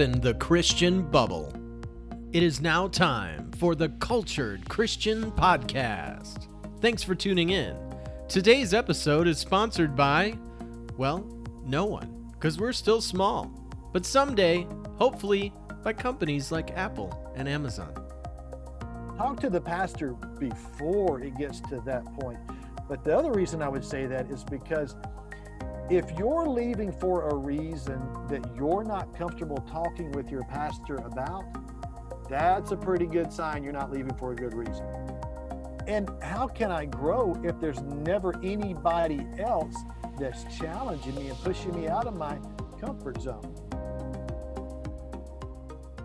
the Christian bubble. It is now time for the Cultured Christian Podcast. Thanks for tuning in. Today's episode is sponsored by, well, no one, because we're still small. But someday, hopefully, by companies like Apple and Amazon. Talk to the pastor before it gets to that point. But the other reason I would say that is because if you're leaving for a reason that you're not comfortable talking with your pastor about, that's a pretty good sign you're not leaving for a good reason. And how can I grow if there's never anybody else that's challenging me and pushing me out of my comfort zone?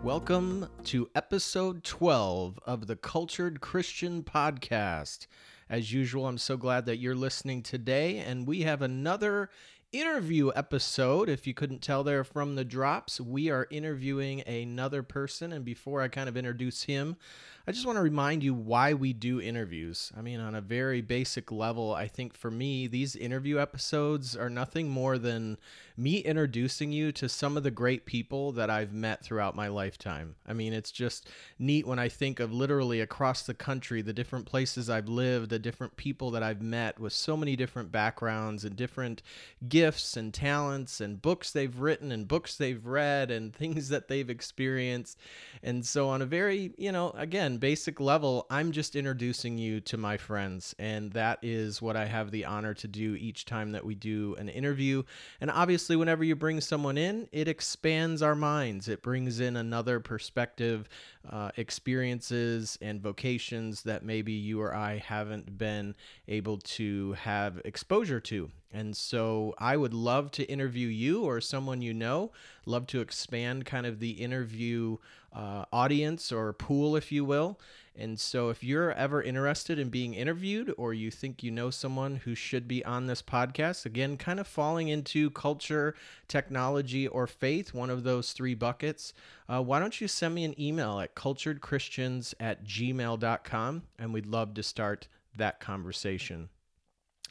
Welcome to episode 12 of the Cultured Christian Podcast. As usual, I'm so glad that you're listening today, and we have another interview episode. If you couldn't tell there from the drops, we are interviewing another person. And before I kind of introduce him, I just want to remind you why we do interviews. I mean, on a very basic level, I think for me, these interview episodes are nothing more than me introducing you to some of the great people that I've met throughout my lifetime. I mean, it's just neat when I think of literally across the country, the different places I've lived, the different people that I've met with so many different backgrounds and different gifts and talents and books they've written and books they've read and things that they've experienced. And so, on a very, you know, again, basic level, I'm just introducing you to my friends. And that is what I have the honor to do each time that we do an interview. And obviously, obviously, whenever you bring someone in, it expands our minds. It brings in another perspective, uh, experiences, and vocations that maybe you or I haven't been able to have exposure to. And so I would love to interview you or someone you know, love to expand kind of the interview uh, audience or pool, if you will. And so, if you're ever interested in being interviewed or you think you know someone who should be on this podcast, again, kind of falling into culture, technology, or faith, one of those three buckets, uh, why don't you send me an email at culturedchristians at gmail.com and we'd love to start that conversation.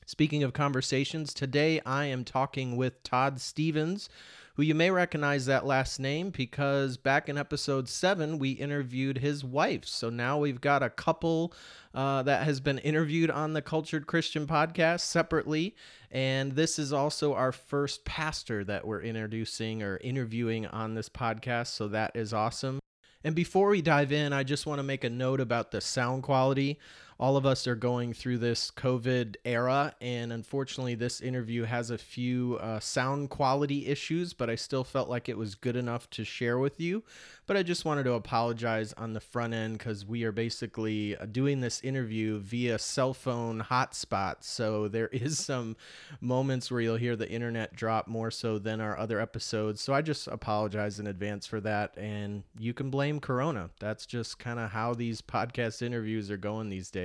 Speaking of conversations, today I am talking with Todd Stevens who you may recognize that last name because back in episode seven, we interviewed his wife. So now we've got a couple uh, that has been interviewed on the Cultured Christian podcast separately. And this is also our first pastor that we're introducing or interviewing on this podcast. So that is awesome. And before we dive in, I just want to make a note about the sound quality all of us are going through this COVID era, and unfortunately, this interview has a few uh, sound quality issues, but I still felt like it was good enough to share with you. But I just wanted to apologize on the front end because we are basically uh, doing this interview via cell phone hotspot. So there is some moments where you'll hear the internet drop more so than our other episodes. So I just apologize in advance for that. And you can blame Corona. That's just kind of how these podcast interviews are going these days days.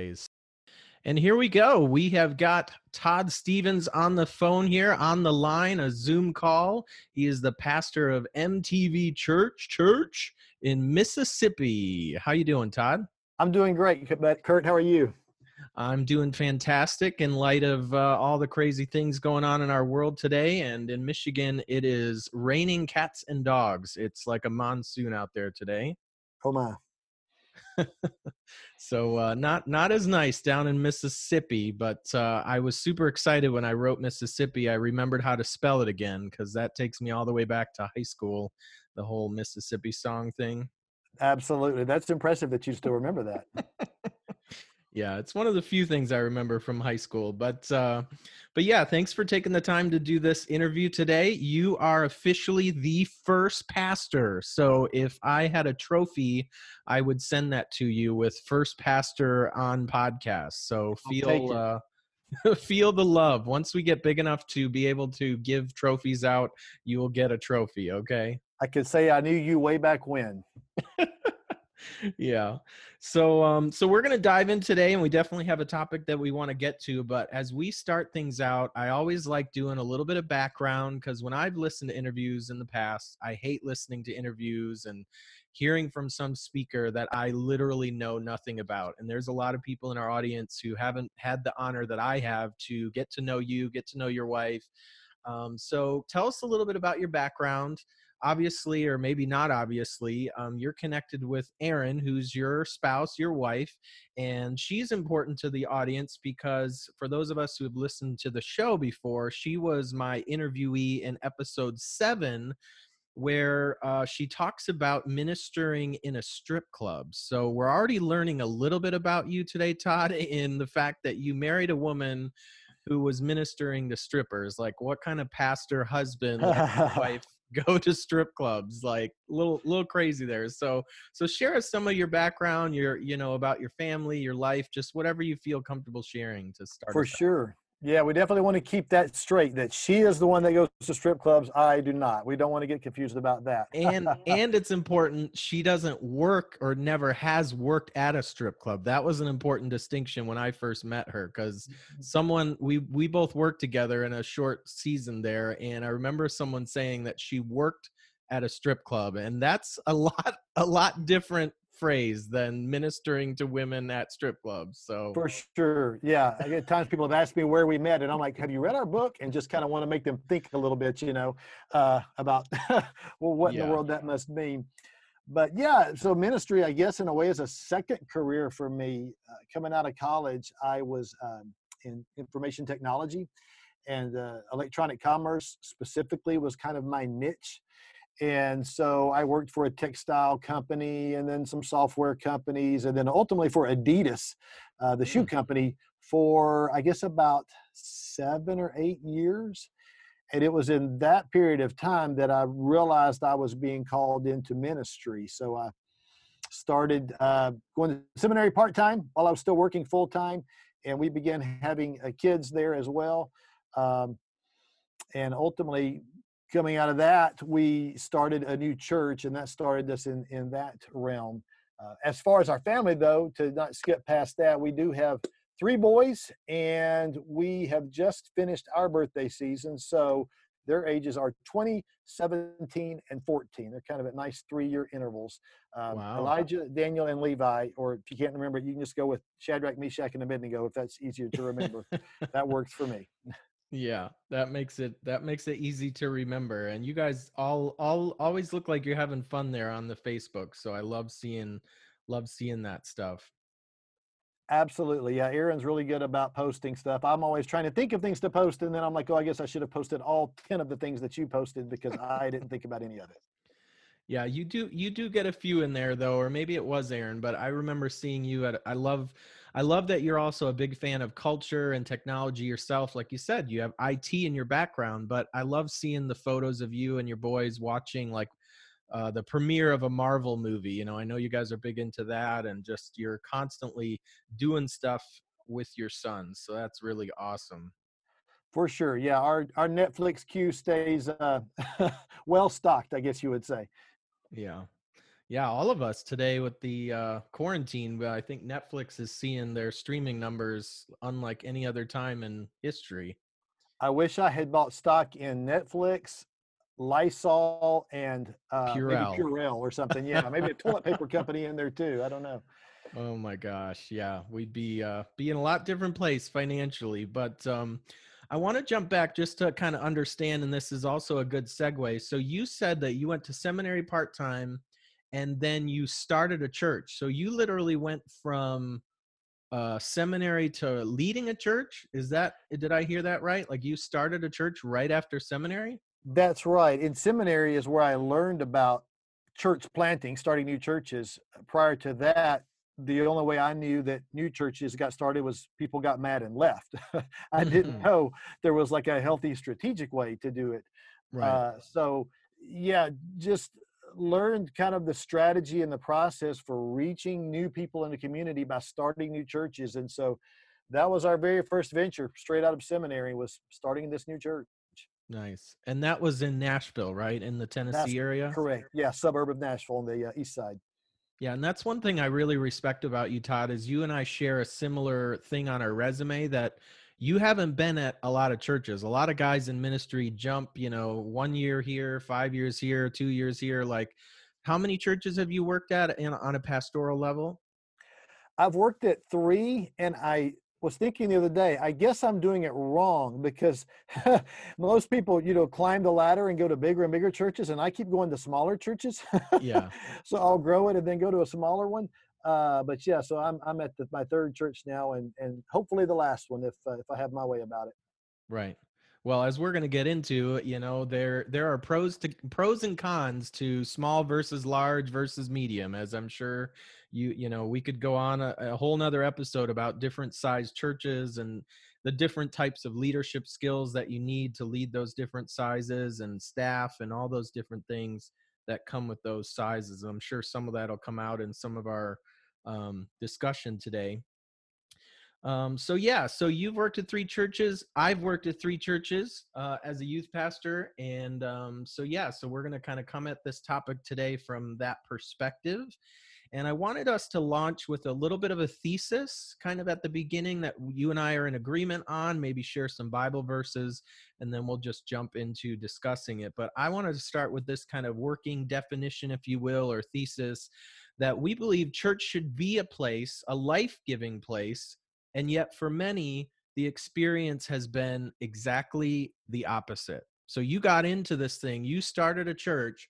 And here we go. We have got Todd Stevens on the phone here, on the line, a Zoom call. He is the pastor of MTV Church Church in Mississippi. How you doing, Todd? I'm doing great. Kurt, how are you? I'm doing fantastic in light of uh, all the crazy things going on in our world today. And in Michigan, it is raining cats and dogs. It's like a monsoon out there today. Oh my. So uh, not not as nice down in Mississippi, but uh, I was super excited when I wrote Mississippi. I remembered how to spell it again because that takes me all the way back to high school. The whole Mississippi song thing. Absolutely, that's impressive that you still remember that. yeah it's one of the few things i remember from high school but uh but yeah thanks for taking the time to do this interview today. You are officially the first pastor so if i had a trophy i would send that to you with first pastor on podcast. So feel uh feel the love. Once we get big enough to be able to give trophies out you will get a trophy okay? I could say i knew you way back when yeah. So um so we're going to dive in today and we definitely have a topic that we want to get to, but as we start things out, I always like doing a little bit of background cuz when I've listened to interviews in the past, I hate listening to interviews and hearing from some speaker that I literally know nothing about. And there's a lot of people in our audience who haven't had the honor that I have to get to know you, get to know your wife. Um, so tell us a little bit about your background obviously, or maybe not obviously, um, you're connected with Erin, who's your spouse, your wife, and she's important to the audience because for those of us who have listened to the show before, she was my interviewee in episode seven where uh, she talks about ministering in a strip club. So we're already learning a little bit about you today, Todd, in the fact that you married a woman who was ministering to strippers. Like, what kind of pastor husband wife go to strip clubs? Like, little little crazy there. So so share us some of your background, your you know about your family, your life, just whatever you feel comfortable sharing to start. For sure. Yeah, we definitely want to keep that straight. That she is the one that goes to strip clubs. I do not. We don't want to get confused about that. and and it's important. She doesn't work or never has worked at a strip club. That was an important distinction when I first met her because mm-hmm. someone we we both worked together in a short season there, and I remember someone saying that she worked at a strip club, and that's a lot a lot different phrase than ministering to women at strip clubs. So for sure, yeah. At times people have asked me where we met, and I'm like, "Have you read our book?" And just kind of want to make them think a little bit, you know, uh, about well, what yeah. in the world that must mean. But yeah, so ministry, I guess, in a way, is a second career for me. Uh, coming out of college, I was um, in information technology and uh, electronic commerce specifically was kind of my niche and so I worked for a textile company and then some software companies and then ultimately for Adidas, uh, the shoe mm. company, for I guess about seven or eight years. And it was in that period of time that I realized I was being called into ministry. So I started uh, going to seminary part time while I was still working full time. And we began having uh, kids there as well. Um, and ultimately coming out of that, we started a new church, and that started us in in that realm. Uh, as far as our family, though, to not skip past that, we do have three boys, and we have just finished our birthday season. So their ages are 20, 17, and 14. They're kind of at nice three-year intervals. Um, wow. Elijah, Daniel, and Levi, or if you can't remember, you can just go with Shadrach, Meshach, and Abednego if that's easier to remember. that works for me. Yeah, that makes it that makes it easy to remember. And you guys all all always look like you're having fun there on the Facebook. So I love seeing love seeing that stuff. Absolutely. Yeah, Erin's really good about posting stuff. I'm always trying to think of things to post and then I'm like, "Oh, I guess I should have posted all 10 of the things that you posted because I didn't think about any of it." Yeah, you do you do get a few in there though or maybe it was Aaron, but I remember seeing you at I love I love that you're also a big fan of culture and technology yourself. Like you said, you have IT in your background, but I love seeing the photos of you and your boys watching like uh, the premiere of a Marvel movie. You know, I know you guys are big into that, and just you're constantly doing stuff with your sons. So that's really awesome. For sure, yeah. Our our Netflix queue stays uh, well stocked, I guess you would say. Yeah, yeah, all of us today with the uh, quarantine, but I think Netflix is seeing their streaming numbers unlike any other time in history. I wish I had bought stock in Netflix, Lysol, and uh, Purell. maybe Purell or something. Yeah, maybe a toilet paper company in there too. I don't know. Oh my gosh, yeah, we'd be uh, be in a lot different place financially. But um, I want to jump back just to kind of understand, and this is also a good segue. So you said that you went to seminary part time and then you started a church. So you literally went from uh, seminary to leading a church. Is that did I hear that right? Like you started a church right after seminary? That's right. In seminary is where I learned about church planting, starting new churches. Prior to that, the only way I knew that new churches got started was people got mad and left. I didn't mm-hmm. know there was like a healthy strategic way to do it. Right. Uh, so yeah, just learned kind of the strategy and the process for reaching new people in the community by starting new churches. And so that was our very first venture straight out of seminary was starting this new church. Nice. And that was in Nashville, right? In the Tennessee area? Correct. Yeah, suburb of Nashville on the uh, east side. Yeah, and that's one thing I really respect about you, Todd, is you and I share a similar thing on our resume that you haven't been at a lot of churches. A lot of guys in ministry jump, you know, one year here, five years here, two years here. Like, how many churches have you worked at in, on a pastoral level? I've worked at three, and I was thinking the other day, I guess I'm doing it wrong because most people, you know, climb the ladder and go to bigger and bigger churches, and I keep going to smaller churches. Yeah. so I'll grow it and then go to a smaller one. Uh, but yeah, so I'm I'm at the, my third church now, and and hopefully the last one if uh, if I have my way about it. Right. Well, as we're going to get into, you know, there there are pros to pros and cons to small versus large versus medium. As I'm sure you you know, we could go on a, a whole nother episode about different size churches and the different types of leadership skills that you need to lead those different sizes and staff and all those different things that come with those sizes. I'm sure some of that will come out in some of our um, discussion today. Um, so yeah, so you've worked at three churches. I've worked at three churches uh, as a youth pastor, and um, so yeah, so we're going to kind of come at this topic today from that perspective. And I wanted us to launch with a little bit of a thesis, kind of at the beginning, that you and I are in agreement on. Maybe share some Bible verses, and then we'll just jump into discussing it. But I wanted to start with this kind of working definition, if you will, or thesis that we believe church should be a place, a life giving place and yet, for many, the experience has been exactly the opposite. So you got into this thing, you started a church,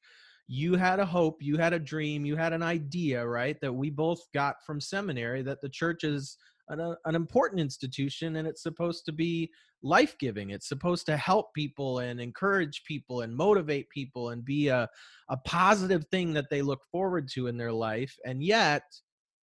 you had a hope, you had a dream, you had an idea, right? That we both got from seminary that the church is an, uh, an important institution and it's supposed to be life giving. It's supposed to help people and encourage people and motivate people and be a, a positive thing that they look forward to in their life. And yet,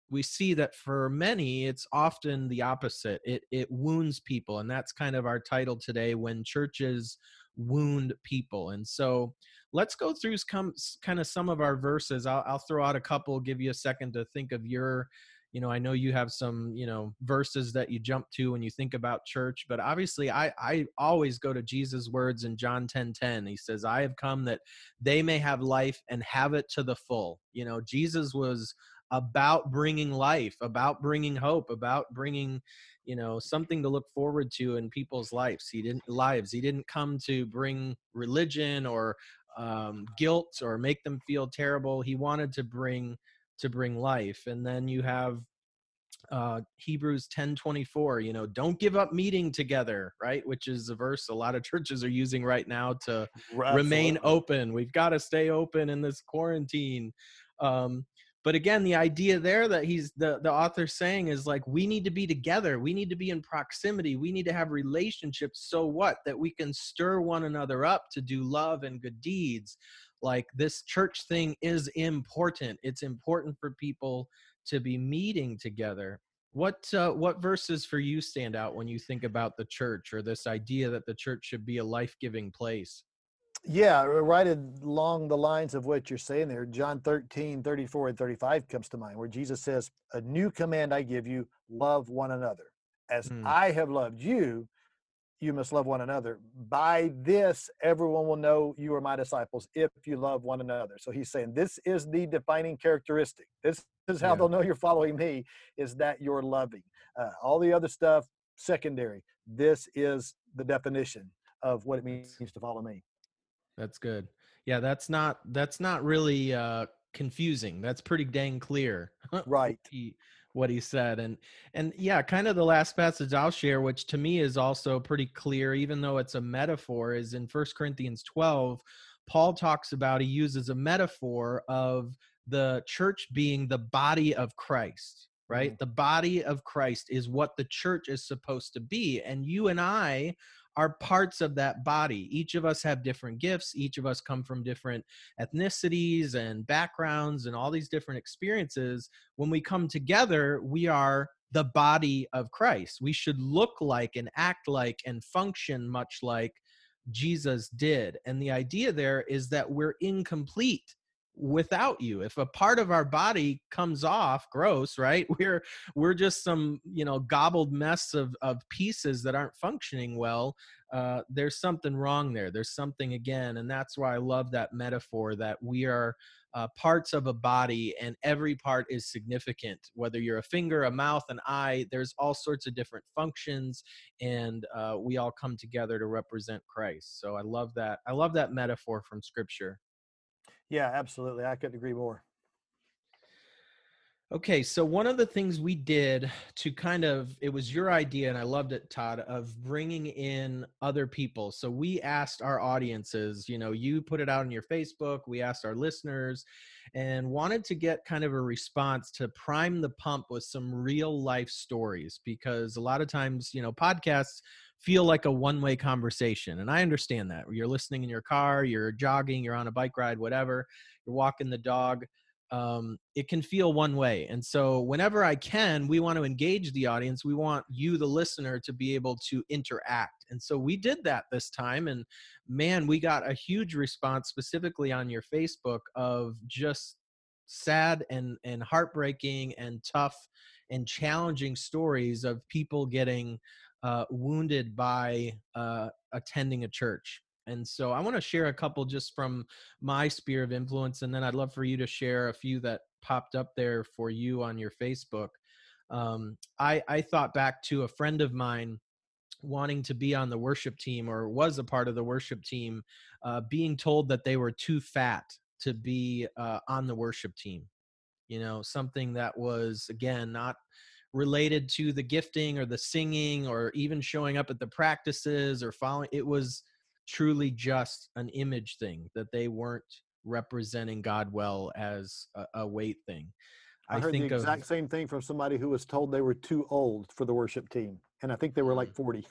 we see that for many it's often the opposite it it wounds people and that's kind of our title today when churches wound people and so let's go through some, kind of some of our verses I'll, I'll throw out a couple give you a second to think of your you know i know you have some you know verses that you jump to when you think about church but obviously i i always go to jesus words in john 10 10 he says i have come that they may have life and have it to the full you know jesus was about bringing life, about bringing hope, about bringing, you know, something to look forward to in people's lives. He didn't lives. He didn't come to bring religion or um, guilt or make them feel terrible. He wanted to bring to bring life. And then you have uh, Hebrews 10 24, you know, don't give up meeting together, right? Which is a verse a lot of churches are using right now to Absolutely. remain open. We've got to stay open in this quarantine. Um, but again the idea there that he's the the author saying is like we need to be together we need to be in proximity we need to have relationships so what that we can stir one another up to do love and good deeds like this church thing is important it's important for people to be meeting together what uh, what verses for you stand out when you think about the church or this idea that the church should be a life-giving place yeah, right along the lines of what you're saying there, John 13, 34, and 35 comes to mind, where Jesus says, A new command I give you, love one another. As mm. I have loved you, you must love one another. By this, everyone will know you are my disciples if you love one another. So he's saying, This is the defining characteristic. This is how yeah. they'll know you're following me, is that you're loving. Uh, all the other stuff, secondary. This is the definition of what it means to follow me. That's good. Yeah, that's not that's not really uh confusing. That's pretty dang clear. Right. he, what he said and and yeah, kind of the last passage I'll share which to me is also pretty clear even though it's a metaphor is in First Corinthians 12 Paul talks about he uses a metaphor of the church being the body of Christ right? Mm-hmm. The body of Christ is what the church is supposed to be. And you and I are parts of that body. Each of us have different gifts. Each of us come from different ethnicities and backgrounds and all these different experiences. When we come together, we are the body of Christ. We should look like and act like and function much like Jesus did. And the idea there is that we're incomplete without you. If a part of our body comes off gross right we're we're just some you know gobbled mess of of pieces that aren't functioning well uh there's something wrong there. There's something again and that's why i love that metaphor that we are uh, parts of a body and every part is significant. Whether you're a finger a mouth an eye there's all sorts of different functions and uh, we all come together to represent christ. So i love that i love that metaphor from scripture yeah, absolutely. I couldn't agree more. Okay, so one of the things we did to kind of it was your idea and I loved it Todd of bringing in other people. So we asked our audiences, you know, you put it out on your Facebook, we asked our listeners and wanted to get kind of a response to prime the pump with some real life stories because a lot of times, you know, podcasts feel like a one-way conversation and I understand that. You're listening in your car, you're jogging, you're on a bike ride, whatever, you're walking the dog um, it can feel one way. And so, whenever I can, we want to engage the audience. We want you, the listener, to be able to interact. And so, we did that this time. And man, we got a huge response specifically on your Facebook of just sad and, and heartbreaking and tough and challenging stories of people getting uh, wounded by uh, attending a church. And so I want to share a couple just from my sphere of influence, and then I'd love for you to share a few that popped up there for you on your Facebook. Um, I, I thought back to a friend of mine wanting to be on the worship team or was a part of the worship team, uh, being told that they were too fat to be uh, on the worship team. You know, something that was, again, not related to the gifting or the singing or even showing up at the practices or following. It was truly just an image thing that they weren't representing God well as a, a weight thing. I, I heard the exact of, same thing from somebody who was told they were too old for the worship team, and I think they were like mm. 40.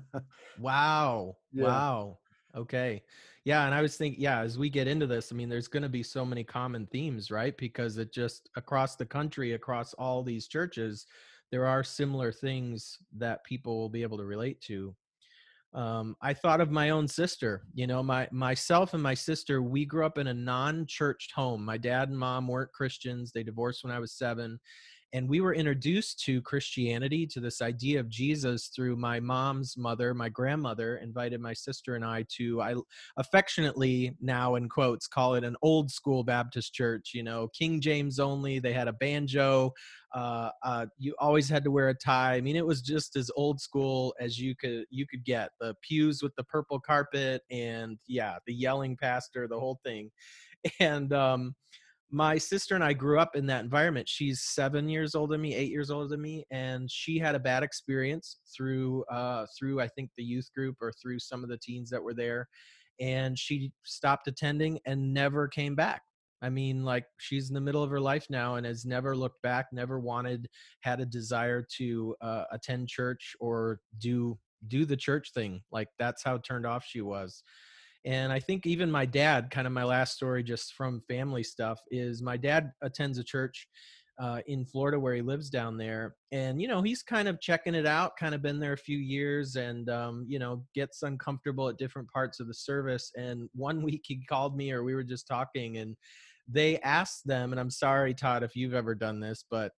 wow. Yeah. Wow. Okay. Yeah, and I was thinking, yeah, as we get into this, I mean, there's going to be so many common themes, right? Because it just across the country, across all these churches, there are similar things that people will be able to relate to um, I thought of my own sister. You know, my myself and my sister, we grew up in a non-churched home. My dad and mom weren't Christians. They divorced when I was seven, and we were introduced to Christianity, to this idea of Jesus through my mom's mother, my grandmother invited my sister and I to I affectionately now in quotes call it an old school Baptist church, you know, King James only. They had a banjo. Uh, uh, you always had to wear a tie. I mean, it was just as old school as you could you could get. The pews with the purple carpet and yeah, the yelling pastor, the whole thing. And um my sister and I grew up in that environment. She's seven years older than me, eight years older than me, and she had a bad experience through uh, through I think the youth group or through some of the teens that were there, and she stopped attending and never came back. I mean, like she's in the middle of her life now and has never looked back, never wanted, had a desire to uh, attend church or do do the church thing. Like that's how turned off she was. And I think even my dad, kind of my last story just from family stuff, is my dad attends a church uh, in Florida where he lives down there. And, you know, he's kind of checking it out, kind of been there a few years and, um, you know, gets uncomfortable at different parts of the service. And one week he called me or we were just talking and they asked them, and I'm sorry, Todd, if you've ever done this, but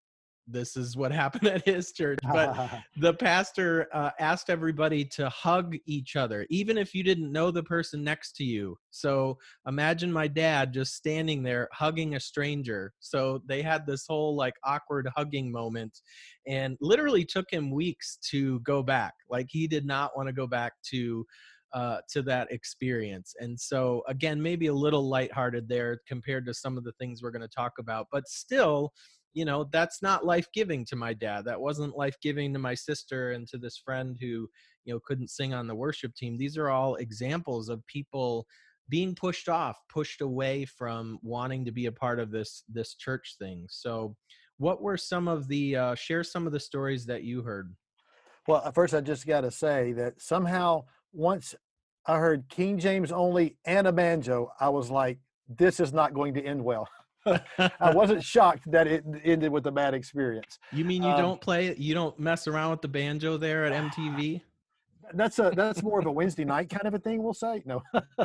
this is what happened at his church but the pastor uh, asked everybody to hug each other even if you didn't know the person next to you. So imagine my dad just standing there hugging a stranger. So they had this whole like awkward hugging moment and literally took him weeks to go back. Like he did not want to go back to uh, to that experience. And so, again, maybe a little lighthearted there compared to some of the things we're going to talk about, but still, you know that's not life giving to my dad that wasn't life giving to my sister and to this friend who you know couldn't sing on the worship team. These are all examples of people being pushed off pushed away from wanting to be a part of this this church thing. So what were some of the uh, share some of the stories that you heard? Well first i just got to say that somehow once i heard king james only and a banjo i was like this is not going to end well I wasn't shocked that it ended with a bad experience. You mean you um, don't play? You don't mess around with the banjo there at MTV? That's a that's more of a Wednesday night kind of a thing. We'll say no.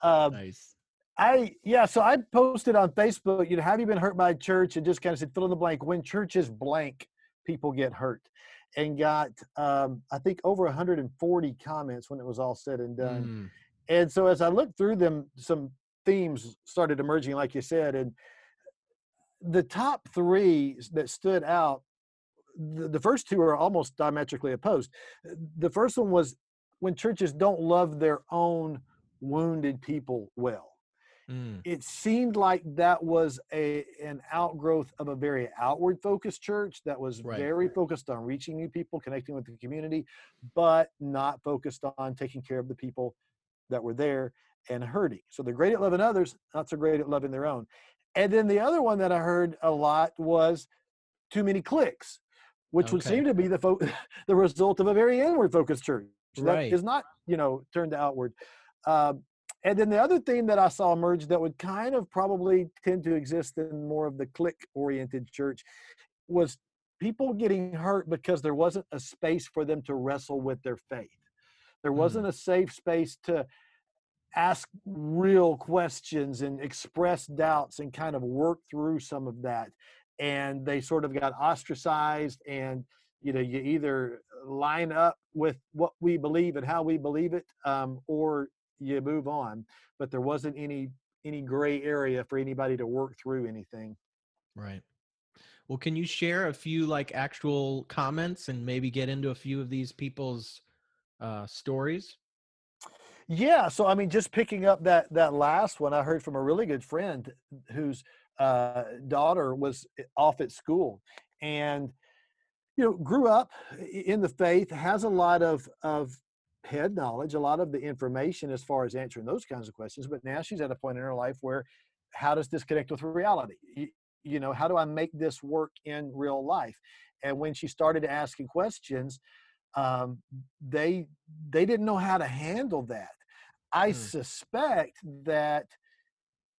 um, nice. I yeah, so I posted on Facebook. You know, have you been hurt by church? And just kind of said fill in the blank. When churches blank, people get hurt, and got um, I think over 140 comments when it was all said and done. Mm. And so as I looked through them, some themes started emerging, like you said, and the top three that stood out. The, the first two are almost diametrically opposed. The first one was when churches don't love their own wounded people well. Mm, it seemed like that was a an outgrowth of a very outward focused church that was Right. very focused on reaching new people connecting with the community but not focused on taking care of the people that were there and hurting. So they're great at loving others not so great at loving their own. And then the other one that i heard a lot was too many cliques which would seem to be the fo- the result of a very inward focused church. That Right. is not you know turned outward. Um, and then the other thing that I saw emerge that would kind of probably tend to exist in more of the clique oriented church was people getting hurt because there wasn't a space for them to wrestle with their faith. There wasn't a safe space to ask real questions and express doubts and kind of work through some of that. And they sort of got ostracized and you know you either line up with what we believe and how we believe it um, or you move on but there wasn't any any gray area for anybody to work through anything right. Well, can you share a few like actual comments and maybe get into a few of these people's uh, stories? Yeah so i mean just picking up that that last one i heard from a really good friend whose uh, daughter was off at school and you know grew up in the faith has a lot of of head knowledge a lot of the information as far as answering those kinds of questions but now she's at a point in her life where how does this connect with reality? You, you know how do i make this work in real life? And when she started asking questions um, they they didn't know how to handle that i Hmm. suspect that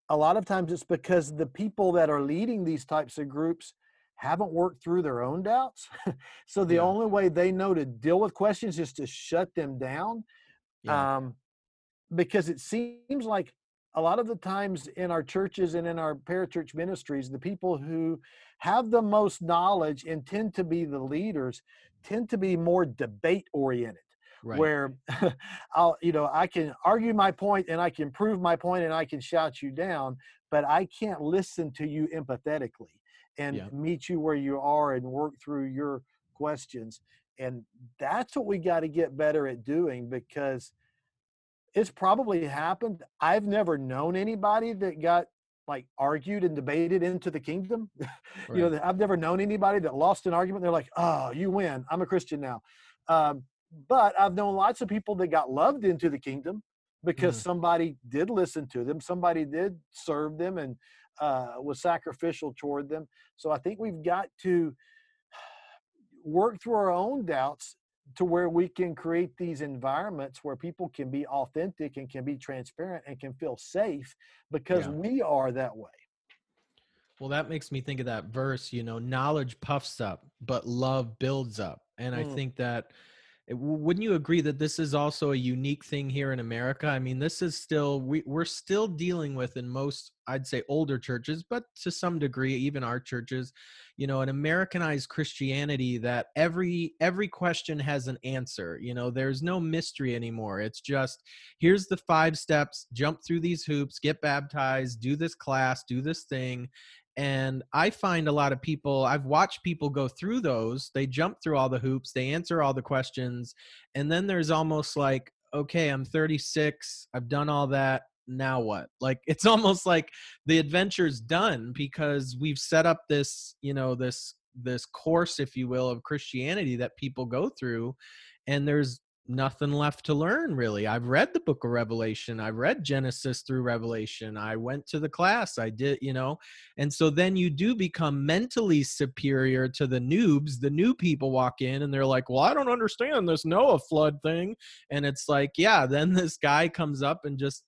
a lot of times it's because the people that are leading these types of groups haven't worked through their own doubts. so the Yeah. only way they know to deal with questions is to shut them down. Yeah. Um, because it seems like a lot of the times in our churches and in our parachurch ministries, the people who have the most knowledge and tend to be the leaders tend to be more debate oriented right. where I'll, you know, I can argue my point and I can prove my point and I can shout you down, but I can't listen to you empathetically and Yeah. meet you where you are and work through your questions. And that's what we got to get better at doing because it's probably happened. I've never known anybody that got like argued and debated into the kingdom. you know, I've never known anybody that lost an argument. They're like, oh, you win. I'm a Christian now. Um, but I've known lots of people that got loved into the kingdom because Mm. somebody did listen to them, somebody did serve them and uh, was sacrificial toward them. So I think we've got to work through our own doubts to where we can create these environments where people can be authentic and can be transparent and can feel safe because Yeah. we are that way. Well, that makes me think of that verse, you know, knowledge puffs up, but love builds up. And I Mm. think that Eh, wouldn't you agree that this is also a unique thing here in America? I mean, this is still we we're still dealing with in most I'd say older churches, but to some degree even our churches, you know, an Americanized Christianity that every every question has an answer. You know, there's no mystery anymore. It's just here's the five steps, jump through these hoops, get baptized, do this class, do this thing and I find a lot of people, I've watched people go through those. They jump through all the hoops, they answer all the questions. And then there's almost like, okay, I'm 36, I've done all that. Now what? Like, it's almost like the adventure's done because we've set up this, you know, this this course if you will of christianity that people go through and there's nothing left to learn really i've read the book of revelation i've read genesis through revelation i went to the class i did you know and so then you do become mentally superior to the noobs. The new people walk in and they're like, Well, I don't understand this Noah flood thing. And it's like, Yeah, then this guy comes up and just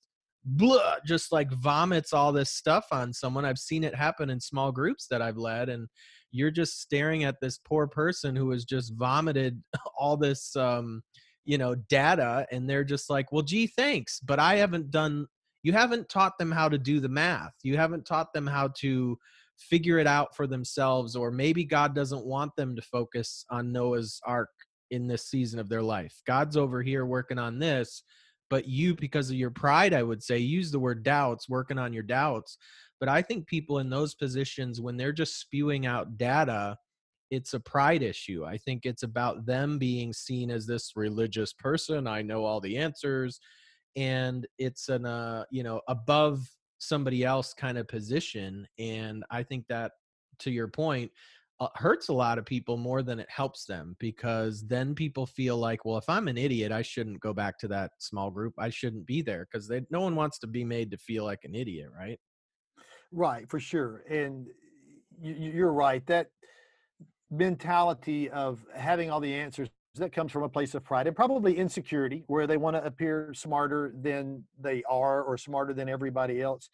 blah, just like vomits all this stuff on someone. I've seen it happen in small groups that I've led. And you're just staring at this poor person who has just vomited all this um, you know, data, and they're just like, Well, gee, thanks. But I haven't done you haven't taught them how to do the math you haven't taught them how to figure it out for themselves or maybe god doesn't want them to focus on noah's ark in this season of their life god's over here working on this but you because of your pride i would say use the word doubts working on your doubts but i think people in those positions when they're just spewing out data it's a pride issue. I think it's about them being seen as this religious person i know all the answers and it's an uh you know above somebody else kind of position and i think that to your point uh, hurts a lot of people more than it helps them because then people feel like well if i'm an idiot i shouldn't go back to that small group. I shouldn't be there because no one wants to be made to feel like an idiot right? Right for sure and you, you're right that mentality of having all the answers that comes from a place of pride and probably insecurity where they want to appear smarter than they are or smarter than everybody else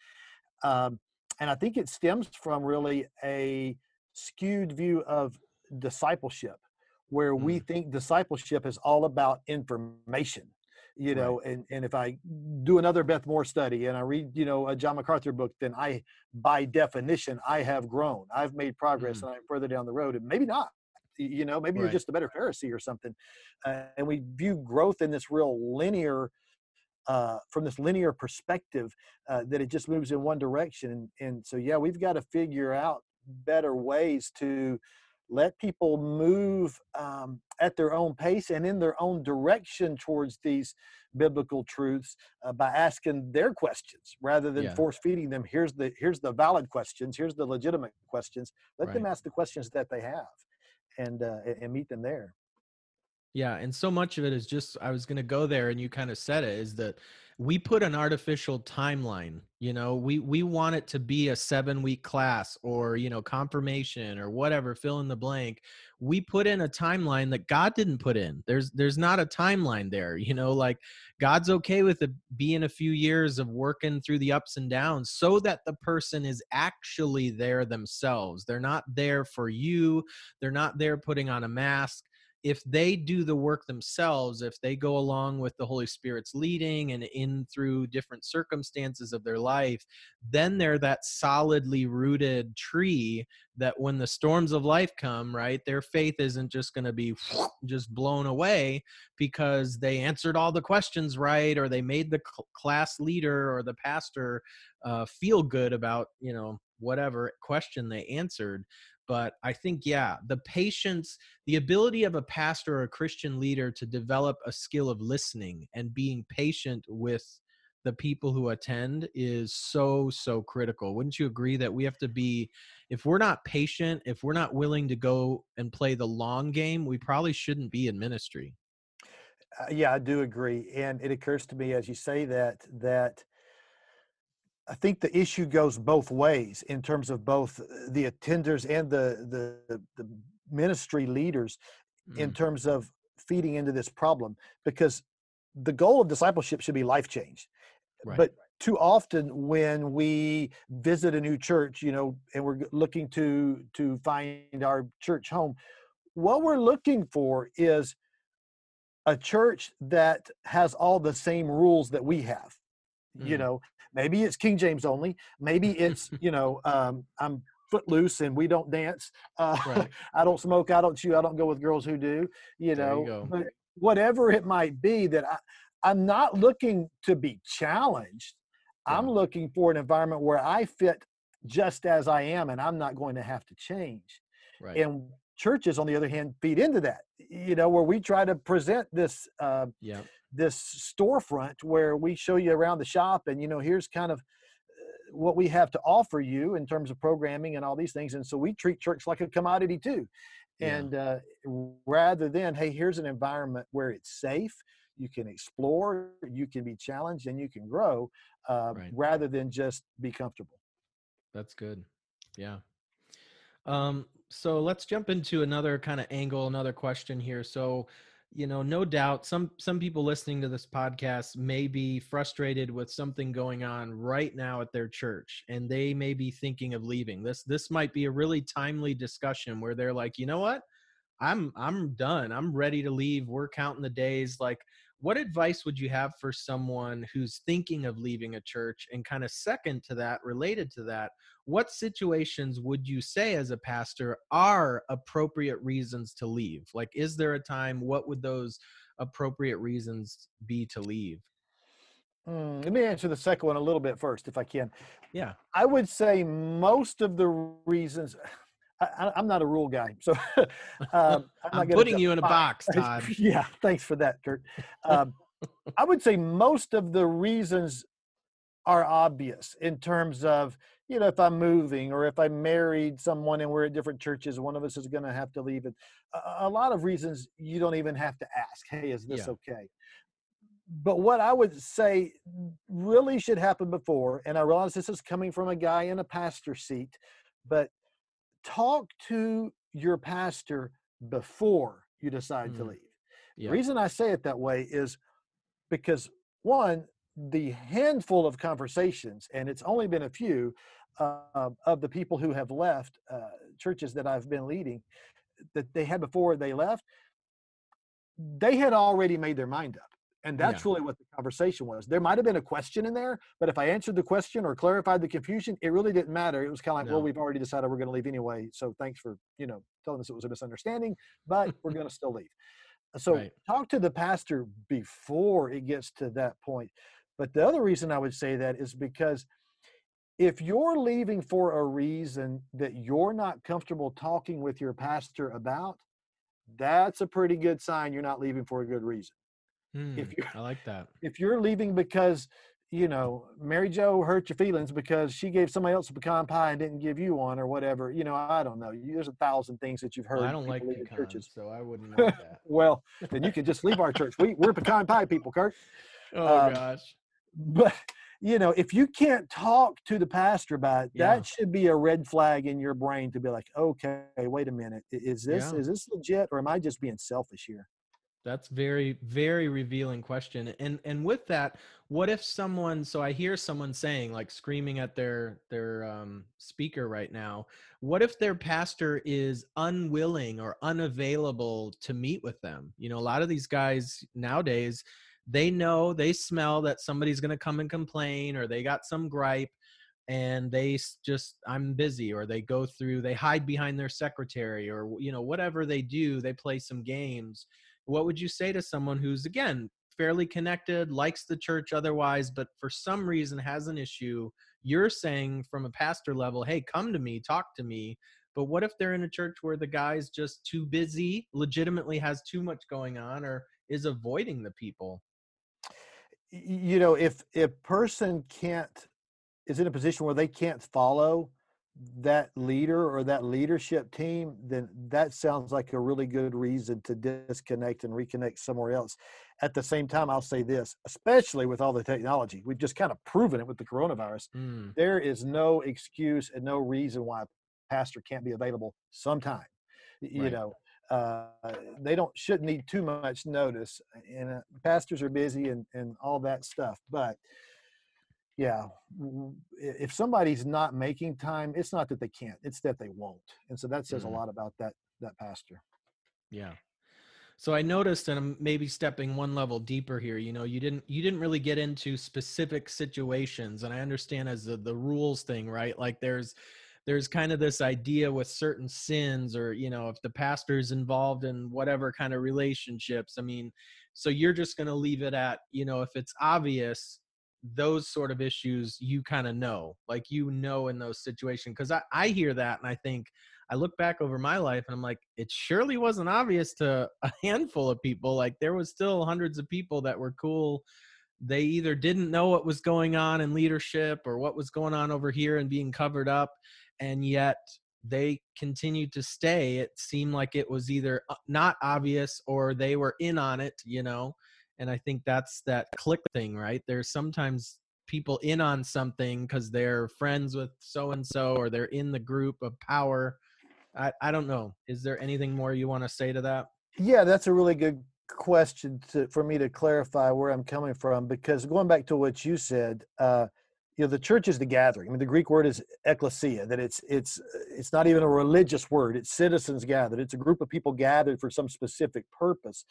um, and i think it stems from really a skewed view of discipleship where mm. we think discipleship is all about information you know right. and and if i do another beth moore study and i read you know a john macarthur book then i by definition i have grown i've made progress mm. and i'm further down the road and maybe not you know maybe right. you're just a better pharisee or something uh, and we view growth in this real linear uh, from this linear perspective uh, that it just moves in one direction and, and so yeah we've got to figure out better ways to let people move um, at their own pace and in their own direction towards these biblical truths uh, by asking their questions rather than yeah. force feeding them here's the here's the valid questions here's the legitimate questions let right. them ask the questions that they have and uh, and meet them there yeah and so much of it is just i was going to go there and you kind of said it is that we put an artificial timeline you know we we want it to be a 7 week class or you know confirmation or whatever fill in the blank. We put in a timeline that god didn't put in. There's there's not a timeline there you know like god's okay with it being a few years of working through the ups and downs so that the person is actually there themselves. They're not there for you. They're not there putting on a mask if they do the work themselves, if they go along with the Holy Spirit's leading and in through different circumstances of their life, then they're that solidly rooted tree that when the storms of life come, right, their faith isn't just going to be just blown away because they answered all the questions right or they made the class leader or the pastor uh, feel good about, you know, whatever question they answered but I think, yeah, the patience, the ability of a pastor or a Christian leader to develop a skill of listening and being patient with the people who attend is so, so critical. Wouldn't you agree that we have to be, if we're not patient, if we're not willing to go and play the long game, we probably shouldn't be in ministry? Uh, yeah, I do agree. And it occurs to me as you say that, that I think the issue goes both ways in terms of both the attenders and the the, the ministry leaders mm. in terms of feeding into this problem because the goal of discipleship should be life change. Right. But too often when we visit a new church, you know, and we're looking to to find our church home, what we're looking for is a church that has all the same rules that we have. Mm. You know, Maybe it's King James only. Maybe it's you know um, I'm footloose and we don't dance. Uh, right. I don't smoke. I don't chew. I don't go with girls who do. You know, you but whatever it might be that I, I'm not looking to be challenged. Yeah. I'm looking for an environment where I fit just as I am, and I'm not going to have to change. Right. And churches, on the other hand, feed into that. You know, where we try to present this. Uh, yeah this storefront where we show you around the shop and you know here's kind of uh, what we have to offer you in terms of programming and all these things and so we treat church like a commodity too yeah. and uh, rather than hey here's an environment where it's safe you can explore you can be challenged and you can grow uh, right. rather than just be comfortable that's good yeah um, so let's jump into another kind of angle another question here. So you know no doubt some some people listening to this podcast may be frustrated with something going on right now at their church and they may be thinking of leaving. This this might be a really timely discussion where they're like you know what? I'm i'm done. I'm ready to leave. We're counting the days. Like what advice would you have for someone who's thinking of leaving a church? And kind of second to that related to that what situations would you say as a pastor are appropriate reasons to leave? Like is there a time what would those appropriate reasons be to leave? Mm, let me answer the second one a little bit first if i can. Yeah. I would say most of the reasons I, am not a rule guy, so um, I'm, I'm putting you in a box, Todd. yeah, thanks for that, Kurt. Um, I would say most of the reasons are obvious in terms of you know if i'm moving or if i married someone and we're at different churches one of us is going to have to leave it a, a, lot of reasons you don't even have to ask hey is this yeah. okay but what I would say really should happen before, and I realize this is coming from a guy in a pastor seat, but talk to your pastor before you decide mm. to leave. Yeah. The reason I say it that way is because one, the handful of conversations, and it's only been a few uh, of the people who have left uh, churches that I've been leading that they had before they left, they had already made their mind up. And that's yeah. really what the conversation was. There might have been a question in there, but if I answered the question or clarified the confusion, it really didn't matter. It was kind of like, no. well, we've already decided we're going to leave anyway. So thanks for, you know, telling us it was a misunderstanding, but we're going to still leave. So right. talk to the pastor before it gets to that point. But the other reason I would say that is because if you're leaving for a reason that you're not comfortable talking with your pastor about, that's a pretty good sign you're not leaving for a good reason. Mm, if you I like that. If you're leaving because you know Mary Jo hurt your feelings because she gave somebody else a pecan pie and didn't give you one or whatever, you know I don't know. There's a thousand things that you've heard. Well, I don't like pecans, churches. so I wouldn't like that. well, then you can just leave our church. We we're pecan pie people, Kurt. Oh um, gosh. But you know, if you can't talk to the pastor about it, yeah. that should be a red flag in your brain to be like, okay, wait a minute, is this yeah. is this legit or am I just being selfish here? That's very very revealing question. And and with that, what if someone so I hear someone saying like screaming at their their um speaker right now, what if their pastor is unwilling or unavailable to meet with them? You know, a lot of these guys nowadays they know, they smell that somebody's going to come and complain or they got some gripe and they just i'm busy or they go through they hide behind their secretary or you know whatever they do they play some games what would you say to someone who's again fairly connected likes the church otherwise but for some reason has an issue? You're saying from a pastor level hey come to me talk to me but what if they're in a church where the guy's just too busy legitimately has too much going on or is avoiding the people? You know if if person can't is in a position where they can't follow that leader or that leadership team, then that sounds like a really good reason to disconnect and reconnect somewhere else. At the same time, I'll say this, especially with all the technology, we've just kind of proven it with the coronavirus. Mm. There is no excuse and no reason why a pastor can't be available sometime. Right. You know, uh, they don't shouldn't need too much notice, and uh, pastors are busy and and all that stuff, but yeah if somebody's not making time it's not that they can't it's that they won't and so that says mm-hmm. a lot about that that pastor. Yeah. So i noticed and i'm maybe stepping one level deeper here you know you didn't you didn't really get into specific situations and i understand as the, the rules thing right? Like there's there's kind of this idea with certain sins or you know if the pastor is involved in whatever kind of relationships i mean so you're just going to leave it at you know if it's obvious those sort of issues you kind of know like you know in those situations because I, I hear that and i think i look back over my life and i'm like it surely wasn't obvious to a handful of people like there was still hundreds of people that were cool. They either didn't know what was going on in leadership or what was going on over here and being covered up and yet they continued to stay. It seemed like it was either uh, not obvious or they were in on it you know and i think that's that clique thing right? There's sometimes people in on something because they're friends with so and so or they're in the group of power. I, I don't know. Is there anything more you want to say to that? Yeah that's a really good question to, for me to clarify where i'm coming from because going back to what you said uh, you know the church is the gathering. I mean the greek word is ecclesia that it's it's it's not even a religious word. It's citizens gathered. It's a group of people gathered for some specific purpose.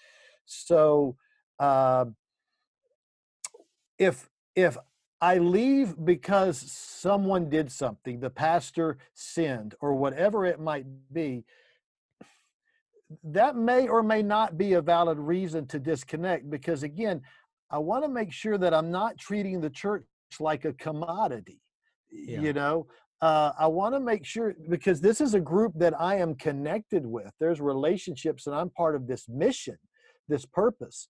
So uh, if if I leave because someone did something, the pastor sinned, or whatever it might be, that may or may not be a valid reason to disconnect because, again, I want to make sure that I'm not treating the church like a commodity. Yeah. You know, uh, I want to make sure because this is a group that I am connected with. There's relationships, and I'm part of this mission, this purpose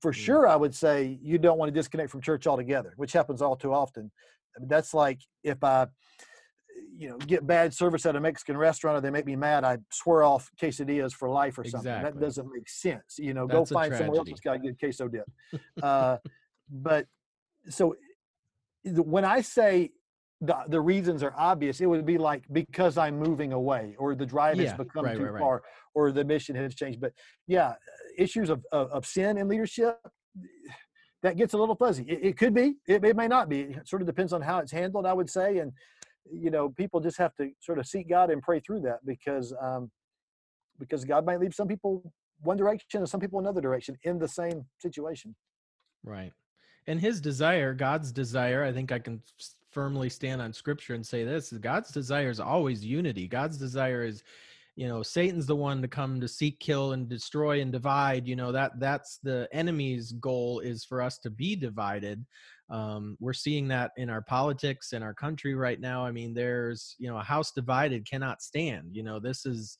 For Mm. sure, I would say you don't want to disconnect from church altogether, which happens all too often. That's like if I, you know, get bad service at a Mexican restaurant or they make me mad, I swear off quesadillas for life or something. That doesn't make sense. You know, That's go find somewhere else that's got a good queso dip. uh, but so when I say the, the reasons are obvious, it would be like because I'm moving away or the drive Yeah, has become right, too right, right. far or the mission has changed. But yeah, issues of, of, of sin in leadership, that gets a little fuzzy. It, it could be, it, it may not be. It sort of depends on how it's handled, I would say. And, you know, people just have to sort of seek God and pray through that because, um, because God might lead some people one direction and some people another direction in the same situation. Right. And his desire, God's desire, I think I can firmly stand on scripture and say this is God's desire is always unity. God's desire is, you know, Satan's the one to come to seek, kill, and destroy and divide. You know, that that's the enemy's goal is for us to be divided. Um, we're seeing that in our politics in our country right now. I mean, there's, you know, a house divided cannot stand. You know, this is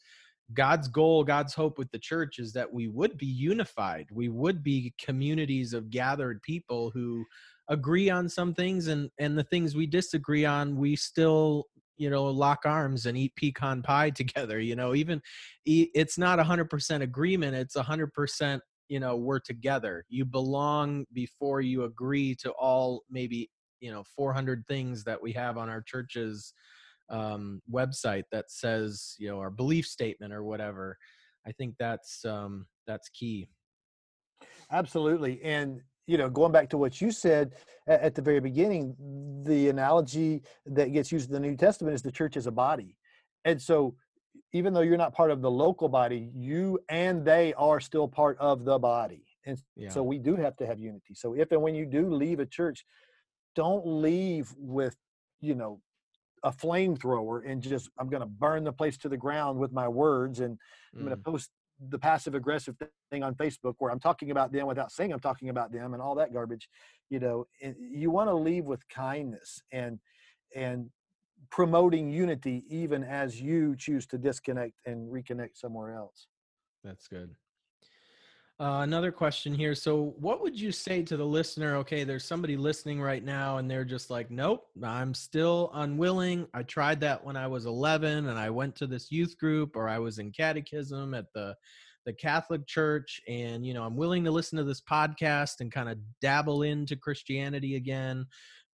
God's goal, God's hope with the church is that we would be unified. We would be communities of gathered people who agree on some things and and the things we disagree on, we still, you know, lock arms and eat pecan pie together, you know, even it's not 100% agreement, it's 100% you know, we're together. You belong before you agree to all maybe, you know, 400 things that we have on our church's um, website that says you know our belief statement or whatever i think that's um, that's key Absolutely. And, you know, going back to what you said at, at the very beginning, the analogy that gets used in the New Testament is the church as a body. And so, even though you're not part of the local body, you and they are still part of the body. And yeah so, we do have to have unity. So, if and when you do leave a church, don't leave with, you know, a flamethrower and just, I'm going to burn the place to the ground with my words and I'm going to Mm, post the passive aggressive thing on Facebook where I'm talking about them without saying I'm talking about them and all that garbage. You know, you want to leave with kindness and and promoting unity even as you choose to disconnect and reconnect somewhere else. that's good uh, another question here. So what would you say to the listener okay there's somebody listening right now and they're just like nope i'm still unwilling. I tried that when i was 11 and i went to this youth group or i was in catechism at the the catholic church and you know i'm willing to listen to this podcast and kind of dabble into christianity again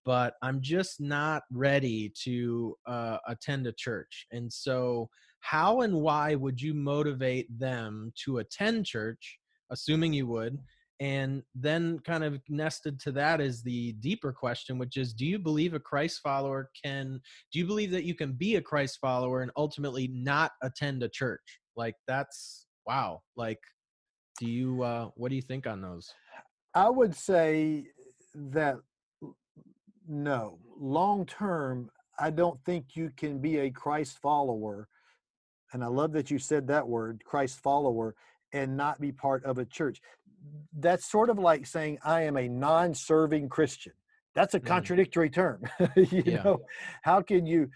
but i'm just not ready to uh, attend a church. And so how and why would you motivate them to attend church assuming you would and then kind of nested to that is the deeper question which is do you believe a christ follower can do you believe that you can be a christ follower and ultimately not attend a church like that's wow like do you uh what do you think on those I would say that no, long term, I don't think you can be a Christ follower. And I love that you said that word, Christ follower, and not be part of a church. That's sort of like saying, I am a non serving Christian. That's a Mm. contradictory term. you Yeah. know, how can you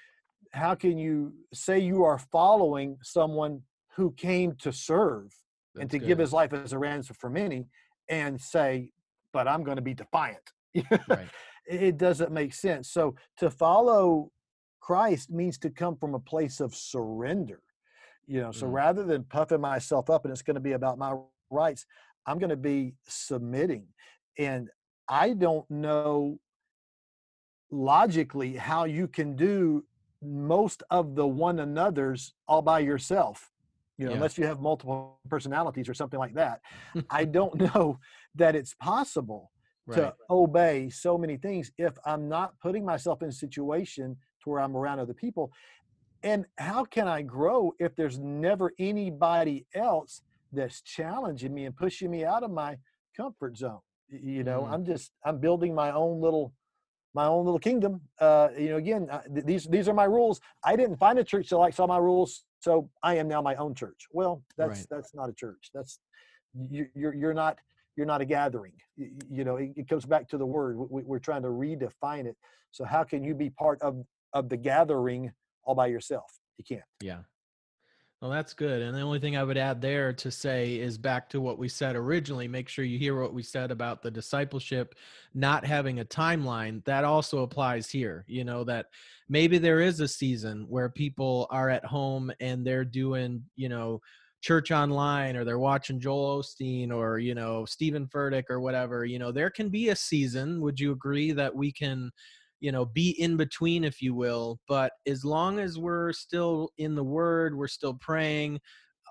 how can you say you are following someone who came to serve and That's to give his life as a ransom for many and say, but I'm going to be defiant. right it doesn't make sense. So to follow Christ means to come from a place of surrender. You know, so Mm. rather than puffing myself up and it's going to be about my rights, I'm going to be submitting. And I don't know logically how you can do most of the one another's all by yourself. You know, Yeah. unless you have multiple personalities or something like that. I don't know that it's possible right to obey so many things if I'm not putting myself in a situation to where I'm around other people. And how can I grow if there's never anybody else that's challenging me and pushing me out of my comfort zone? You know, Mhm. I'm just I'm building my own little my own little kingdom. Uh, you know, again, uh, th- these these are my rules. I didn't find a church that likes all my rules, so I am now my own church. Well, that's Right. that's not a church. That's you, you're you're not you're not a gathering. Y- y- You know, it, it comes back to the word. We, we're trying to redefine it. So how can you be part of of the gathering all by yourself? You can't. Yeah. Well, that's good. And the only thing I would add there to say is back to what we said originally make sure you hear what we said about the discipleship not having a timeline. That also applies here. You know, that maybe there is a season where people are at home and they're doing, you know, church online or they're watching Joel Osteen or, you know, Steven Furtick or whatever. You know, there can be a season. Would you agree that we can? You know be in between if you will but as long as we're still in the word we're still praying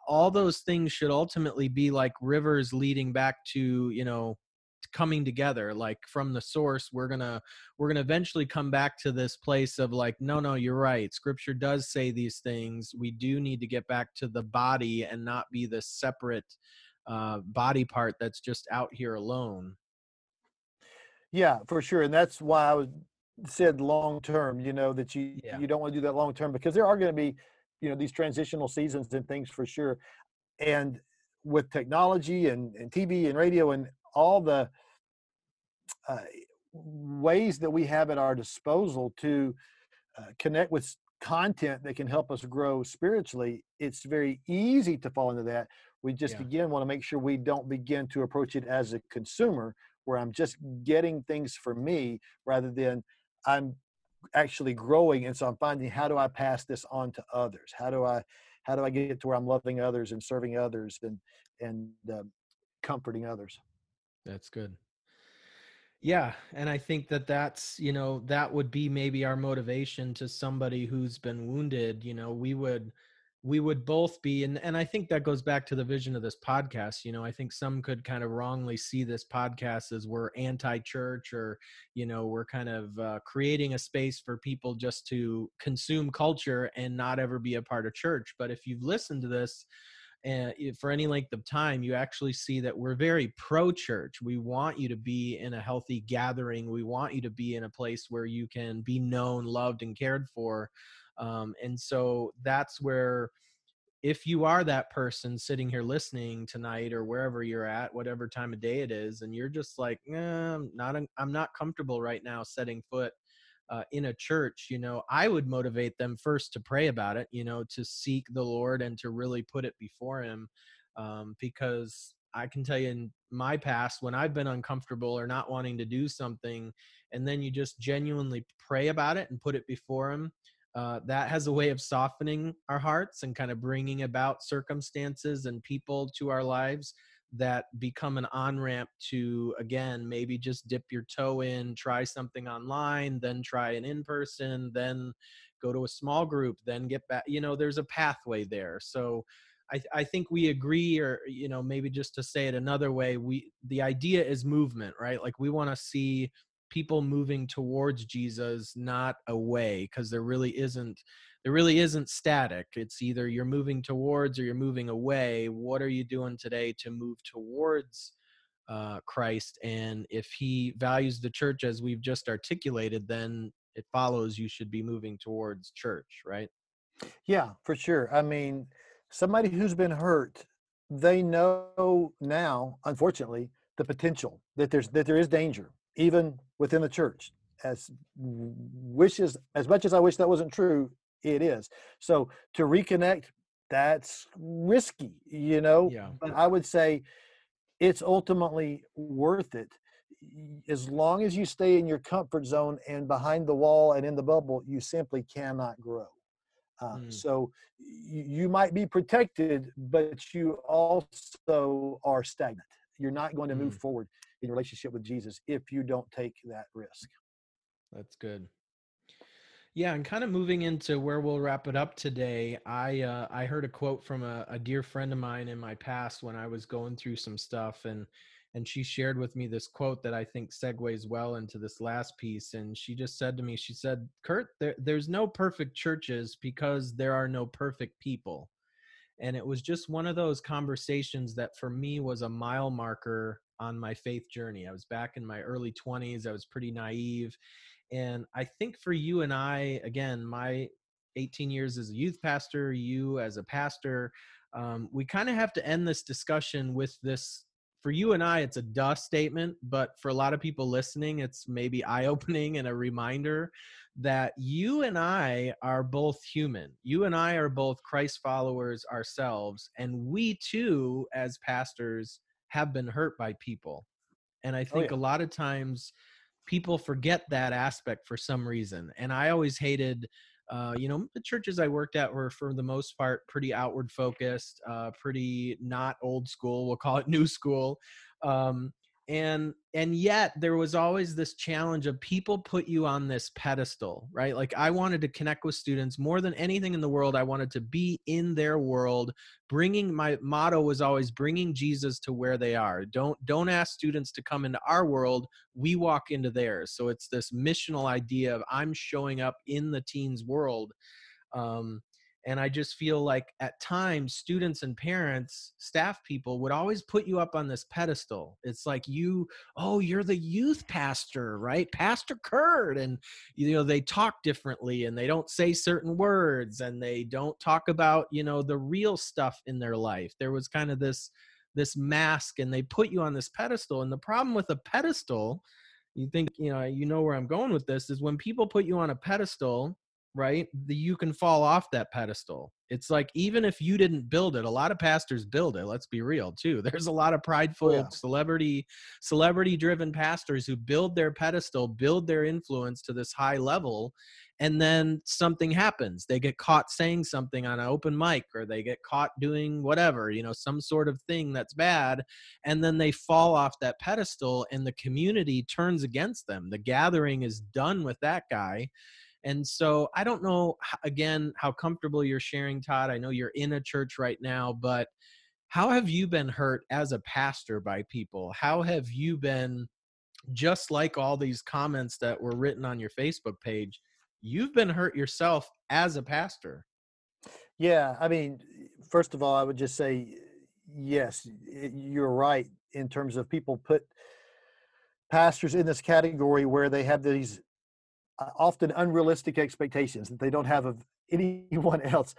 all those things should ultimately be like rivers leading back to you know coming together like from the source we're gonna we're gonna eventually come back to this place of like no no you're right scripture does say these things we do need to get back to the body and not be the separate uh, body part that's just out here alone. Yeah for sure and that's why i was said long term, you know, that you Yeah. you don't want to do that long term because there are going to be, you know, these transitional seasons and things for sure. And with technology and, and TV and radio and all the uh, ways that we have at our disposal to uh, connect with content that can help us grow spiritually, it's very easy to fall into that. We just Yeah. again want to make sure we don't begin to approach it as a consumer where I'm just getting things for me rather than I'm actually growing and so i'm finding how do i pass this on to others? How do i how do i get to where i'm loving others and serving others and and um, comforting others? That's good. Yeah and i think that that's you know that would be maybe our motivation to somebody who's been wounded you know we would we would both be and and I think that goes back to the vision of this podcast you know I think some could kind of wrongly see this podcast as we're anti-church or you know we're kind of uh, creating a space for people just to consume culture and not ever be a part of church. But if you've listened to this and for any length of time you actually see that we're very pro church we want you to be in a healthy gathering. We want you to be in a place where you can be known loved and cared for um, and so that's where if you are that person sitting here listening tonight or wherever you're at whatever time of day it is and you're just like eh, i'm not i'm not comfortable right now setting foot uh, in a church you know i would motivate them first to pray about it you know to seek the lord and to really put it before him um, because i can tell you in my past when i've been uncomfortable or not wanting to do something and then you just genuinely pray about it and put it before him uh, that has a way of softening our hearts and kind of bringing about circumstances and people to our lives that become an on ramp to again maybe just dip your toe in try something online then try an in person then go to a small group then get back you know there's a pathway there. So I, I think we agree or you know maybe just to say it another way we the idea is movement right? Like we want to see people moving towards Jesus, not away, because there really isn't there really isn't static. It's either you're moving towards or you're moving away. What are you doing today to move towards uh, Christ? And if He values the church as we've just articulated, then it follows you should be moving towards church, right? Yeah, for sure. I mean, somebody who's been hurt, they know now, unfortunately, the potential that there's that there is danger even within the church. As wishes, as much as I wish that wasn't true, it is. So to reconnect, that's risky, you know. Yeah. But I would say it's ultimately worth it as long as you stay in your comfort zone and behind the wall and in the bubble, you simply cannot grow. Uh, mm. So you, you might be protected, but you also are stagnant. You're not going to move mm. forward in relationship with Jesus if you don't take that risk. That's good. Yeah, and kind of moving into where we'll wrap it up today. I uh, I heard a quote from a, a dear friend of mine in my past when I was going through some stuff, and and she shared with me this quote that I think segues well into this last piece. And she just said to me, she said, "Kurt, there, there's no perfect churches because there are no perfect people." And it was just one of those conversations that for me was a mile marker on my faith journey. I was back in my early 20s, I was pretty naive. And I think for you and I, again, my 18 years as a youth pastor, you as a pastor, um, we kind of have to end this discussion with this. For you and I, it's a duh statement, but for a lot of people listening, it's maybe eye opening and a reminder that you and I are both human. You and I are both Christ followers ourselves. And we too, as pastors, have been hurt by people. And I Oh, think yeah. a lot of times people forget that aspect for some reason. And I always hated, uh, you know, the churches I worked at were for the most part pretty outward focused, uh, pretty not old school. We'll call it new school. Um, and and yet there was always this challenge of people put you on this pedestal right? Like i wanted to connect with students more than anything in the world. I wanted to be in their world. Bringing my motto was always bringing jesus to where they are. Don't don't ask students to come into our world. We walk into theirs. So it's this missional idea of i'm showing up in the teens world. Um, and i just feel like at times students and parents staff people would always put you up on this pedestal. It's like you oh you're the youth pastor right? Pastor kurt and you know they talk differently and they don't say certain words and they don't talk about you know the real stuff in their life. There was kind of this this mask and they put you on this pedestal and the problem with a pedestal you think you know you know where i'm going with this is when people put you on a pedestal right? The, you can fall off that pedestal. It's like even if you didn't build it a lot of pastors build it let's be real too. There's a lot of oh, prideful yeah. celebrity celebrity driven pastors who build their pedestal build their influence to this high level and then something happens. They get caught saying something on an open mic or they get caught doing whatever you know some sort of thing that's bad and then they fall off that pedestal and the community turns against them. The gathering is done with that guy and so I don't know, again, how comfortable you're sharing, Todd. I know you're in a church right now, but how have you been hurt as a pastor by people? How have you been, just like all these comments that were written on your Facebook page, you've been hurt yourself as a pastor? Yeah, I mean, first of all, I would just say yes, you're right in terms of people put pastors in this category where they have these often unrealistic expectations that they don't have of anyone else.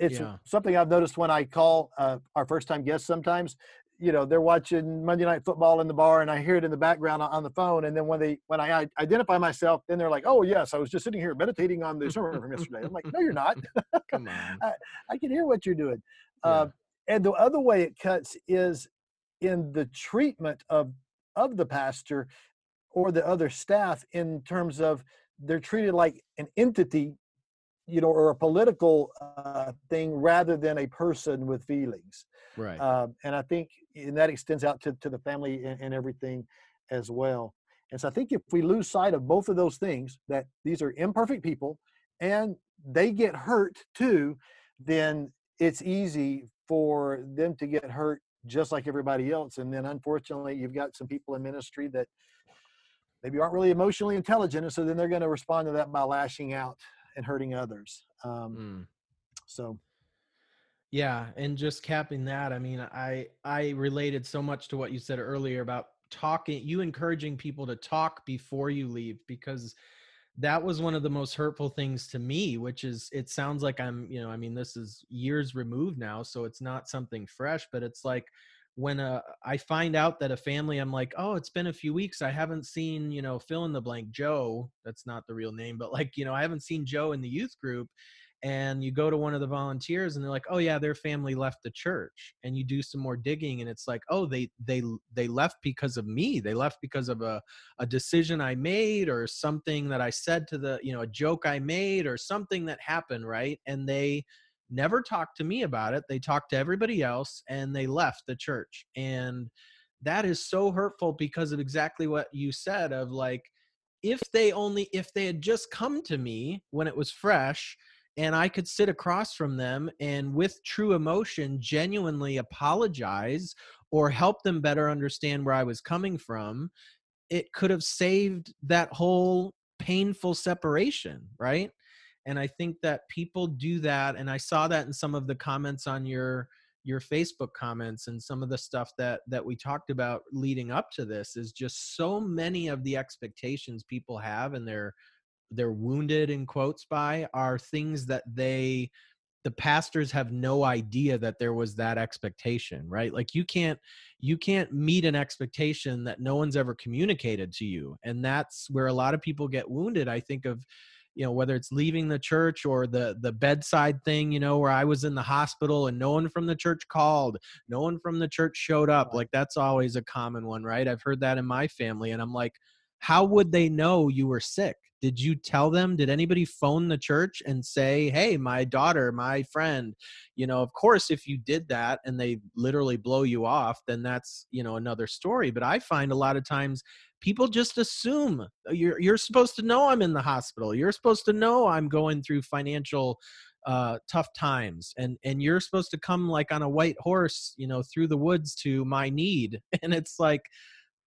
It's Yeah. something I've noticed when I call uh, our first time guests sometimes. You know, they're watching Monday Night Football in the bar, and I hear it in the background on- the phone. And then when they when I i- identify myself, then they're like, "Oh yes, I was just sitting here meditating on the sermon from yesterday." I'm like, "No, you're not. Come on. I can hear what you're doing." Yeah. Uh, and the other way it cuts is in the treatment of of the pastor or the other staff in terms of they're treated like an entity you know or a political uh, thing rather than a person with feelings. Right. um, and i think and that extends out to, to the family and, and everything as well. And so i think if we lose sight of both of those things that these are imperfect people and they get hurt too then it's easy for them to get hurt just like everybody else. And then unfortunately you've got some people in ministry that maybe aren't really emotionally intelligent and so then they're going to respond to that by lashing out and hurting others um, Mm. so Yeah, and just capping that, I mean, I I related so much to what you said earlier about talking, you encouraging people to talk before you leave because that was one of the most hurtful things to me, which is it sounds like I'm, you know, I mean, this is years removed now, so it's not something fresh, but it's like when uh, I find out that a family, I'm like, oh, it's been a few weeks. I haven't seen, you know, fill in the blank Joe. That's not the real name, but like, you know, I haven't seen Joe in the youth group and you go to one of the volunteers and they're like oh yeah their family left the church and you do some more digging and it's like oh they they they left because of me they left because of a, a decision i made or something that i said to the you know a joke i made or something that happened right and they never talked to me about it they talked to everybody else and they left the church and that is so hurtful because of exactly what you said of like if they only if they had just come to me when it was fresh and I could sit across from them and with true emotion genuinely apologize or help them better understand where I was coming from, it could have saved that whole painful separation, right? And I think that people do that and I saw that in some of the comments on your your Facebook comments and some of the stuff that that we talked about leading up to this is just so many of the expectations people have and they're they're wounded in quotes by are things that they the pastors have no idea that there was that expectation right? Like you can't you can't meet an expectation that no one's ever communicated to you and that's where a lot of people get wounded i think of you know whether it's leaving the church or the the bedside thing you know where i was in the hospital and no one from the church called no one from the church showed up like that's always a common one right? I've heard that in my family and i'm like how would they know you were sick did you tell them did anybody phone the church and say hey my daughter my friend you know of course if you did that and they literally blow you off then that's you know another story but i find a lot of times people just assume uh, you're you're supposed to know I'm in the hospital. You're supposed to know I'm going through financial uh, tough times, and and you're supposed to come like on a white horse, you know, through the woods to my need. And it's like,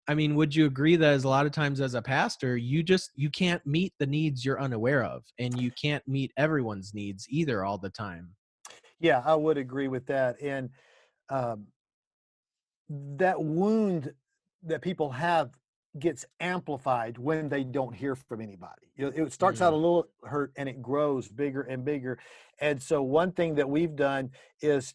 I mean, would you agree that as a lot of times as a pastor, you just you can't meet the needs you're unaware of, and you can't meet everyone's needs either all the time. Yeah, I would agree with that, and um, that wound that people have gets amplified when they don't hear from anybody. You know, it starts mm-hmm. out a little hurt and it grows bigger and bigger. And so one thing that we've done is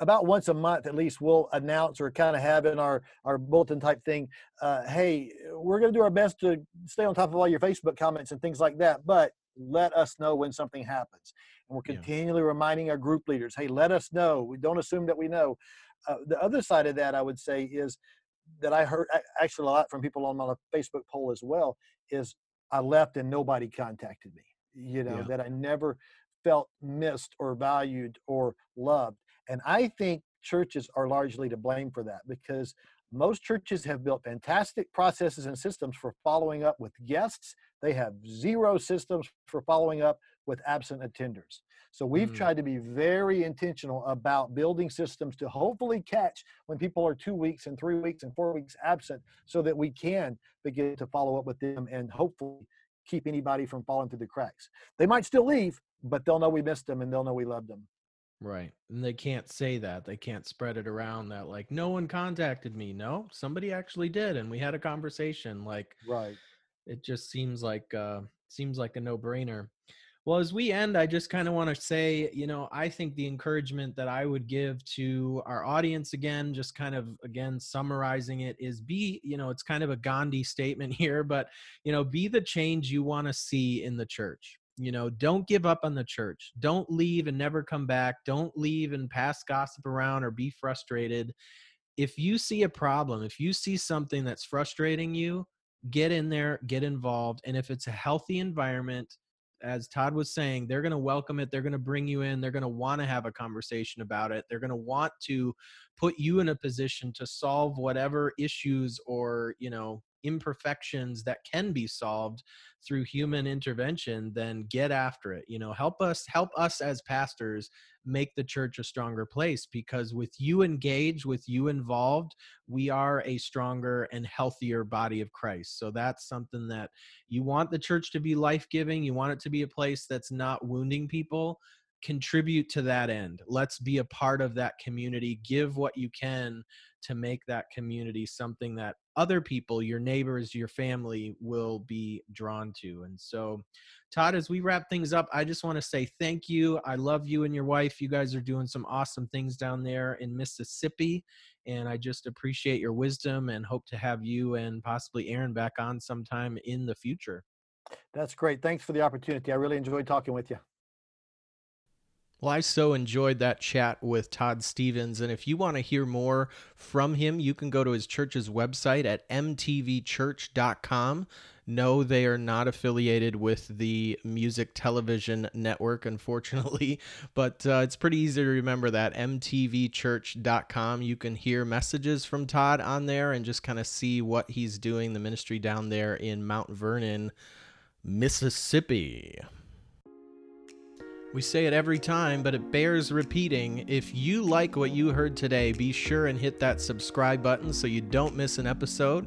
about once a month at least we'll announce or kind of have in our our bulletin type thing uh, hey we're going to do our best to stay on top of all your facebook comments and things like that but let us know when something happens and we're continually yeah. reminding our group leaders hey let us know we don't assume that we know uh, the other side of that i would say is that I heard actually a lot from people on my Facebook poll as well is I left and nobody contacted me. You know, yeah. that I never felt missed or valued or loved. And I think churches are largely to blame for that because most churches have built fantastic processes and systems for following up with guests. They have zero systems for following up with absent attenders. So we've mm. tried to be very intentional about building systems to hopefully catch when people are two weeks and three weeks and four weeks absent so that we can begin to follow up with them and hopefully keep anybody from falling through the cracks. They might still leave, but they'll know we missed them and they'll know we loved them. Right. And they can't say that. They can't spread it around that like no one contacted me. No, somebody actually did and we had a conversation like Right. It just seems like uh seems like a no-brainer. Well, as we end, I just kind of want to say, you know, I think the encouragement that I would give to our audience again, just kind of again summarizing it, is be, you know, it's kind of a Gandhi statement here, but, you know, be the change you want to see in the church. You know, don't give up on the church. Don't leave and never come back. Don't leave and pass gossip around or be frustrated. If you see a problem, if you see something that's frustrating you, get in there, get involved. And if it's a healthy environment, as Todd was saying, they're going to welcome it. They're going to bring you in. They're going to want to have a conversation about it. They're going to want to put you in a position to solve whatever issues or, you know, imperfections that can be solved through human intervention then get after it you know help us help us as pastors make the church a stronger place because with you engaged with you involved we are a stronger and healthier body of christ. So that's something that you want the church to be life-giving you want it to be a place that's not wounding people contribute to that end let's be a part of that community give what you can to make that community something that other people, your neighbors, your family will be drawn to. And so, Todd, as we wrap things up, I just want to say thank you. I love you and your wife. You guys are doing some awesome things down there in Mississippi. And I just appreciate your wisdom and hope to have you and possibly Erin back on sometime in the future. That's great. Thanks for the opportunity. I really enjoyed talking with you. Well, I so enjoyed that chat with Todd Stevens. And if you want to hear more from him, you can go to his church's website at mtvchurch.com. No, they are not affiliated with the Music Television Network, unfortunately, but uh, it's pretty easy to remember that mtvchurch.com. You can hear messages from Todd on there and just kind of see what he's doing, the ministry down there in Mount Vernon, Mississippi. We say it every time, but it bears repeating. If you like what you heard today, be sure and hit that subscribe button so you don't miss an episode.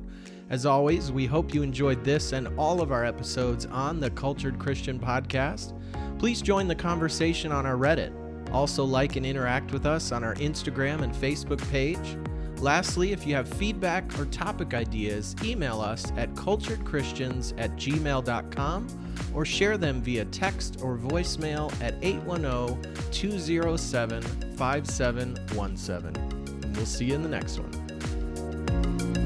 As always, we hope you enjoyed this and all of our episodes on the Cultured Christian Podcast. Please join the conversation on our Reddit. Also, like and interact with us on our Instagram and Facebook page. Lastly, if you have feedback or topic ideas, email us at culturedchristians at gmail.com or share them via text or voicemail at 810 207 5717. We'll see you in the next one.